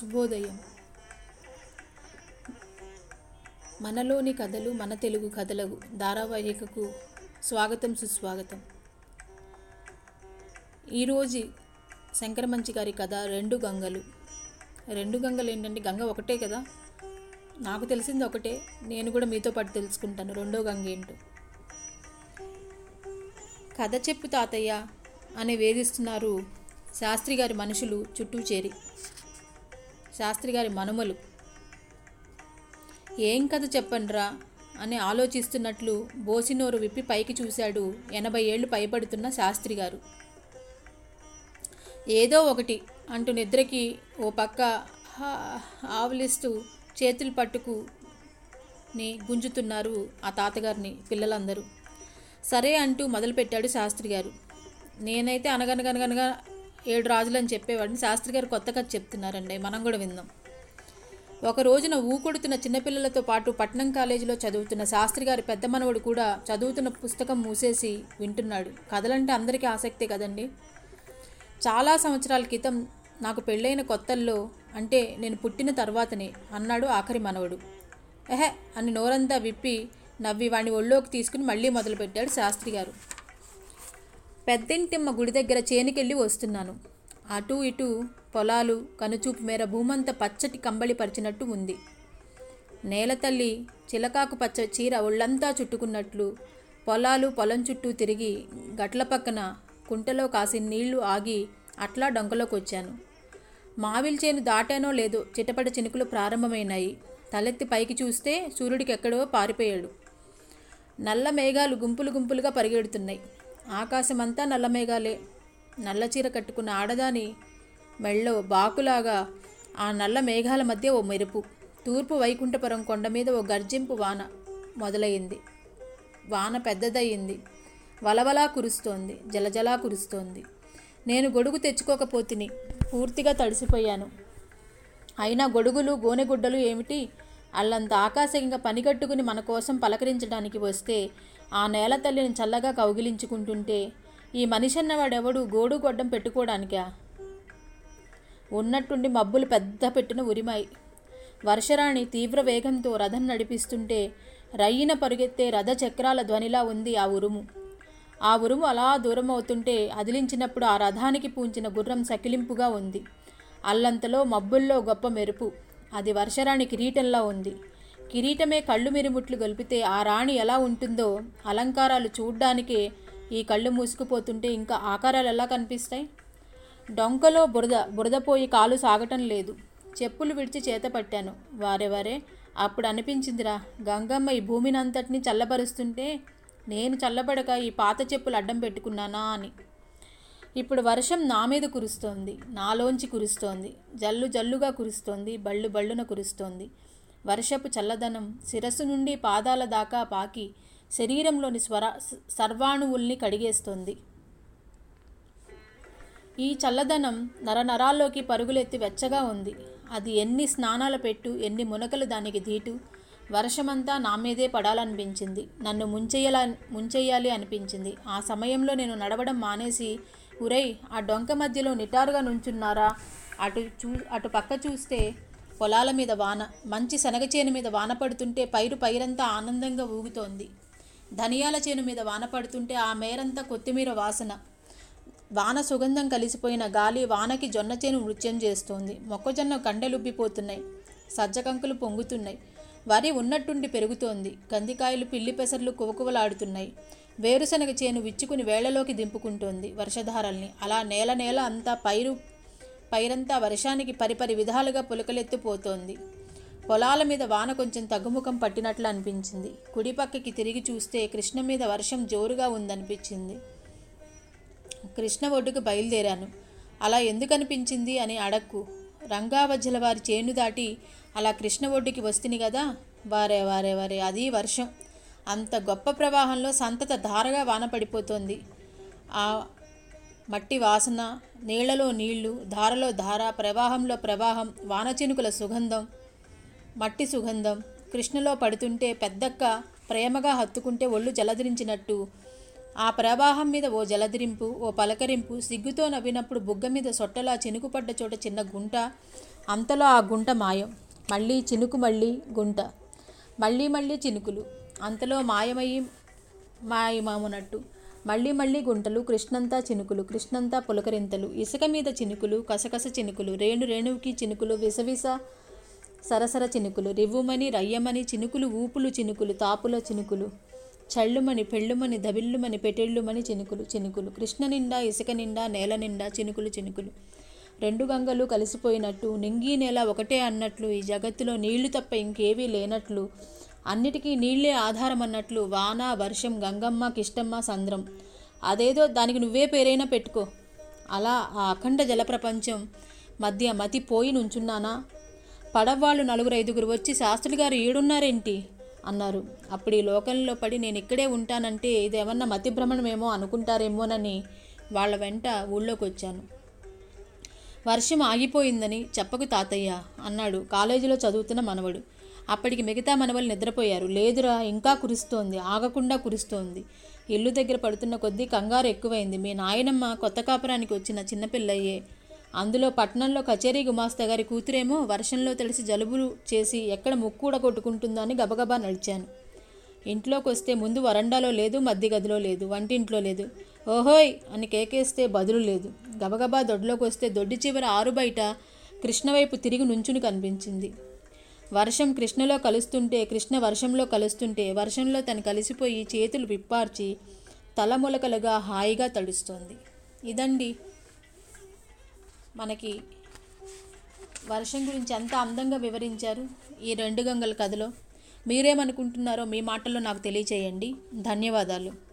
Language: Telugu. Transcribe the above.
శుభోదయం. మనలోని కథలు మన తెలుగు కథలకు ధారావాహికకు స్వాగతం సుస్వాగతం. ఈరోజు శంకరమంచి గారి కథ రెండు గంగలు. రెండు గంగలు ఏంటంటే గంగ ఒకటే కదా? నాకు తెలిసింది ఒకటే. నేను కూడా మీతో పాటు తెలుసుకుంటాను. రెండో గంగ ఏంటో. కథ చెప్పు తాతయ్య అని వేధిస్తున్నారు శాస్త్రి గారి మనుషులు చుట్టూ చేరి. శాస్త్రి గారి మనుమలు. ఏం కథ చెప్పండ్రా? అని ఆలోచిస్తున్నట్లు బోసినోరు విప్పి పైకి చూశాడు ఎనభై ఏళ్ళు పైబడుతున్న శాస్త్రి గారు. ఏదో ఒకటి అంటూ నిద్రకి ఓ పక్క ఆవలిస్తూ చేతులు పట్టుకు ని గుంజుతున్నారు ఆ తాతగారిని పిల్లలందరూ. సరే అంటూ మొదలుపెట్టాడు శాస్త్రి గారు. నేనైతే అనగనగనగనగా ఏడు రాజులు అని చెప్పేవాడిని. శాస్త్రి గారు కొత్త కథ చెప్తున్నారండి. మనం కూడా విందాం. ఒక రోజున ఊకొడుతున్న చిన్నపిల్లలతో పాటు పట్నం కాలేజీలో చదువుతున్న శాస్త్రి గారి పెద్ద మనవడు కూడా చదువుతున్న పుస్తకం మూసేసి వింటున్నాడు. కథలంటే అందరికీ ఆసక్తే కదండి. చాలా సంవత్సరాల క్రితం నాకు పెళ్ళైన కొత్తల్లో అంటే నేను పుట్టిన తర్వాతనే అన్నాడు ఆఖరి మనవడు. ఎహె అని నోరంతా విప్పి నవ్వి వాణ్ణి ఒళ్ళోకి తీసుకుని మళ్ళీ మొదలుపెట్టాడు శాస్త్రి గారు. పెద్దింటిమ్మ గుడి దగ్గర చేనుకెళ్ళి వస్తున్నాను. అటు ఇటు పొలాలు కనుచూపు మేర భూమంతా పచ్చటి కంబళి పరిచినట్టు ఉంది. నేలతల్లి చిలకాకు పచ్చ చీర ఒళ్ళంతా చుట్టుకున్నట్లు పొలాలు పొలం చుట్టూ తిరిగి గట్ల పక్కన కుంటలో కాసిన నీళ్ళు ఆగి అట్లా డొంకలోకి వచ్చాను మావిల్ చేను దాటానో లేదో చిటపట చినుకులు ప్రారంభమైనాయి. తలెత్తి పైకి చూస్తే సూర్యుడికి ఎక్కడో పారిపోయాడు. నల్ల మేఘాలు గుంపులు గుంపులుగా పరిగెడుతున్నాయి. ఆకాశమంతా నల్ల మేఘాలే నల్ల చీర కట్టుకున్న ఆడదాని మెళ్ళో బాకులాగా ఆ నల్ల మేఘాల మధ్య ఓ మెరుపు తూర్పు వైకుంఠపురం కొండ మీద ఓ గర్జింపు వాన మొదలయ్యింది వాన పెద్దదయ్యింది. వలవలా కురుస్తోంది. జలజలా కురుస్తోంది. నేను గొడుగు తెచ్చుకోకపోతిని. పూర్తిగా తడిసిపోయాను. అయినా గొడుగులు గోనెగుడ్డలు ఏమిటి? అల్లంత ఆకాశంగా పనిగట్టుకుని మన కోసం పలకరించడానికి వస్తే ఆ నేల తల్లిని చల్లగా కౌగిలించుకుంటుంటే ఈ మనిషి అన్నవాడెవడు గోడు గొడ్డం పెట్టుకోవడానికా ఉన్నట్టుండి మబ్బులు పెద్ద పెట్టిన ఉరిమాయి. వర్షరాణి తీవ్ర వేగంతో రథం నడిపిస్తుంటే రయ్యిన పరుగెత్తే రథ చక్రాల ధ్వనిలా ఉంది ఆ ఉరుము. ఆ ఉరుము అలా దూరం అవుతుంటే అదిలించినప్పుడు ఆ రథానికి పూంచిన గుర్రం సకిలింపుగా ఉంది. అల్లంతలో మబ్బుల్లో గొప్ప మెరుపు. అది వర్షరాణి కిరీటంలా ఉంది. కిరీటమే కళ్ళు మిరుముట్లు గొలిపితే ఆ రాణి ఎలా ఉంటుందో అలంకారాలు చూడ్డానికే ఈ కళ్ళు మూసుకుపోతుంటే ఇంకా ఆకారాలు ఎలా కనిపిస్తాయి? డొంకలో బురద బురదపోయి కాలు సాగటం లేదు. చెప్పులు విడిచి చేత పట్టాను. వారే వారే అప్పుడు అనిపించిందిరా. గంగమ్మ ఈ భూమిని అంతటిని చల్లబరుస్తుంటే నేను చల్లబడక ఈ పాత చెప్పులు అడ్డం పెట్టుకున్నానా అని. ఇప్పుడు వర్షం నా మీద కురుస్తోంది. నాలోంచి కురుస్తోంది. జల్లు జల్లుగా కురుస్తోంది. బళ్ళు బళ్ళున కురుస్తోంది. వర్షపు చల్లదనం శిరస్సు నుండి పాదాల దాకా పాకి శరీరంలోని స్వర సర్వాణువుల్ని కడిగేస్తుంది. ఈ చల్లదనం నరనరాల్లోకి పరుగులెత్తి వెచ్చగా ఉంది. అది ఎన్ని స్నానాల పెట్టు ఎన్ని మునకలు దానికి దీటు వర్షమంతా నా మీదే పడాలనిపించింది. నన్ను ముంచేయాల ముంచెయ్యాలి అనిపించింది. ఆ సమయంలో నేను నడవడం మానేసి ఉరై ఆ డొంక మధ్యలో నిటారుగా నుంచున్నారా? అటు చూ అటు పక్క చూస్తే పొలాల మీద వాన మంచి శనగ చేను మీద వాన పడుతుంటే పైరు పైరంతా ఆనందంగా ఊగుతోంది. ధనియాల చేను మీద వాన పడుతుంటే ఆ మేరంతా కొత్తిమీర వాసన. వాన సుగంధం కలిసిపోయిన గాలి వానకి జొన్న చేను నృత్యం చేస్తోంది. మొక్కజొన్న కండెలుబ్బిపోతున్నాయి. సజ్జకంకులు పొంగుతున్నాయి. వరి ఉన్నట్టుండి పెరుగుతోంది. కందికాయలు పిల్లి పెసర్లు కువకువలాడుతున్నాయి. వేరుశనగ చేను విచ్చుకుని వేళ్ళలోకి దింపుకుంటోంది వర్షధారల్ని. అలా నేల నేల అంతా పైరు పైరంతా వర్షానికి పరిపరి విధాలుగా పులకలెత్తిపోతోంది. పొలాల మీద వాన కొంచెం తగ్గుముఖం పట్టినట్లు అనిపించింది. కుడిపక్కకి తిరిగి చూస్తే కృష్ణ మీద వర్షం జోరుగా ఉందనిపించింది. కృష్ణ ఒడ్డుకు బయలుదేరాను. అలా ఎందుకు అనిపించింది అని అడక్కు. రంగావజ్జల వారి చేను దాటి అలా కృష్ణ ఒడ్డుకి వస్తుంది కదా వారే వారే వారే అది వర్షం. అంత గొప్ప ప్రవాహంలో సంతత ధారగా వాన పడిపోతోంది. ఆ మట్టి వాసన నీళ్ళలో నీళ్ళు ధారలో ధార ప్రవాహంలో ప్రవాహం వాన చినుకుల సుగంధం మట్టి సుగంధం. కృష్ణలో పడుతుంటే పెద్దక్క ప్రేమగా హత్తుకుంటే ఒళ్ళు జలధరించినట్టు. ఆ ప్రవాహం మీద ఓ జలదిరింపు ఓ పలకరింపు సిగ్గుతో నవ్వినప్పుడు బుగ్గ మీద సొట్టలా చినుకు పడ్డ చోట చిన్న గుంట. అంతలో ఆ గుంట మాయం. మళ్ళీ చినుకు మళ్ళీ గుంట. మళ్ళీ మళ్ళీ చినుకులు. అంతలో మాయమయ్యి మాయమామునట్టు. మళ్ళీ మళ్ళీ గుంటలు కృష్ణంతా చినుకులు కృష్ణంతా పులకరింతలు ఇసుక మీద చినుకులు కసకస చినుకులు రేణు రేణువుకి చినుకులు విసవిస సరసర చినుకులు రివ్వుమని రయ్యమని చినుకులు ఊపులు చినుకులు తాపుల చినుకులు చళ్ళుమని పెళ్ళుమని దబిల్లుమని పెటెళ్ళుమని చినుకులు చినుకులు కృష్ణ నిండా ఇసుక నిండా నేల నిండా చినుకులు చినుకులు. రెండు గంగలు కలిసిపోయినట్టు నింగి నేల ఒకటే అన్నట్లు ఈ జగత్తులో నీళ్ళు తప్ప ఇంకేవీ లేనట్లు అన్నిటికీ నీళ్ళే ఆధారం అన్నట్లు వాన వర్షం గంగమ్మ కిష్టమ్మ సంద్రం. అదేదో దానికి నువ్వే పేరైనా పెట్టుకో. అలా ఆ అఖండ జలప్రపంచం మధ్య మతి పోయి నుంచున్నానా? పడవ్వాళ్ళు నలుగురు ఐదుగురు వచ్చి శాస్త్రులు గారు ఈడున్నారేంటి? అన్నారు. అప్పుడు ఈ లోకంలో పడి నేను ఇక్కడే ఉంటానంటే ఇదేమన్నా మతి భ్రమణమేమో అనుకుంటారేమోనని వాళ్ళ వెంట ఊళ్ళోకి వచ్చాను వర్షం ఆగిపోయిందని చెప్పకు తాతయ్య అన్నాడు కాలేజీలో చదువుతున్న మనవడు. అప్పటికి మిగతా మనవలు నిద్రపోయారు. లేదురా ఇంకా కురుస్తోంది. ఆగకుండా కురుస్తోంది. ఇల్లు దగ్గర పడుతున్న కొద్దీ కంగారు ఎక్కువైంది. మీ నాయనమ్మ కొత్త కాపురానికి వచ్చిన చిన్నపిల్లయ్యే అందులో పట్టణంలో కచేరీ గుమాస్తా గారి కూతురేమో వర్షంలో తడిసి జలుబులు చేసి ఎక్కడ ముక్కూడ కొట్టుకుంటుందో అని గబగబా నడిచాను. ఇంట్లోకి వస్తే ముందు వరండాలో లేదు మధ్య గదిలో లేదు వంటింట్లో లేదు. ఓహోయ్! అని కేకేస్తే బదులు లేదు. గబగబా దొడ్లోకి వస్తే దొడ్డి చివర ఆరు బయట కృష్ణ వైపు తిరిగి నుంచుని కనిపించింది. వర్షం కృష్ణలో కలుస్తుంటే కృష్ణ వర్షంలో కలుస్తుంటే వర్షంలో తను కలిసిపోయి చేతులు విప్పార్చి తలములకలుగా హాయిగా తడుస్తుంది. ఇదండి మనకి వర్షం గురించి ఎంత అందంగా వివరించారు ఈ రెండు గంగల కథలో. మీరేమనుకుంటున్నారో మీ మాటల్లో నాకు తెలియచేయండి. ధన్యవాదాలు.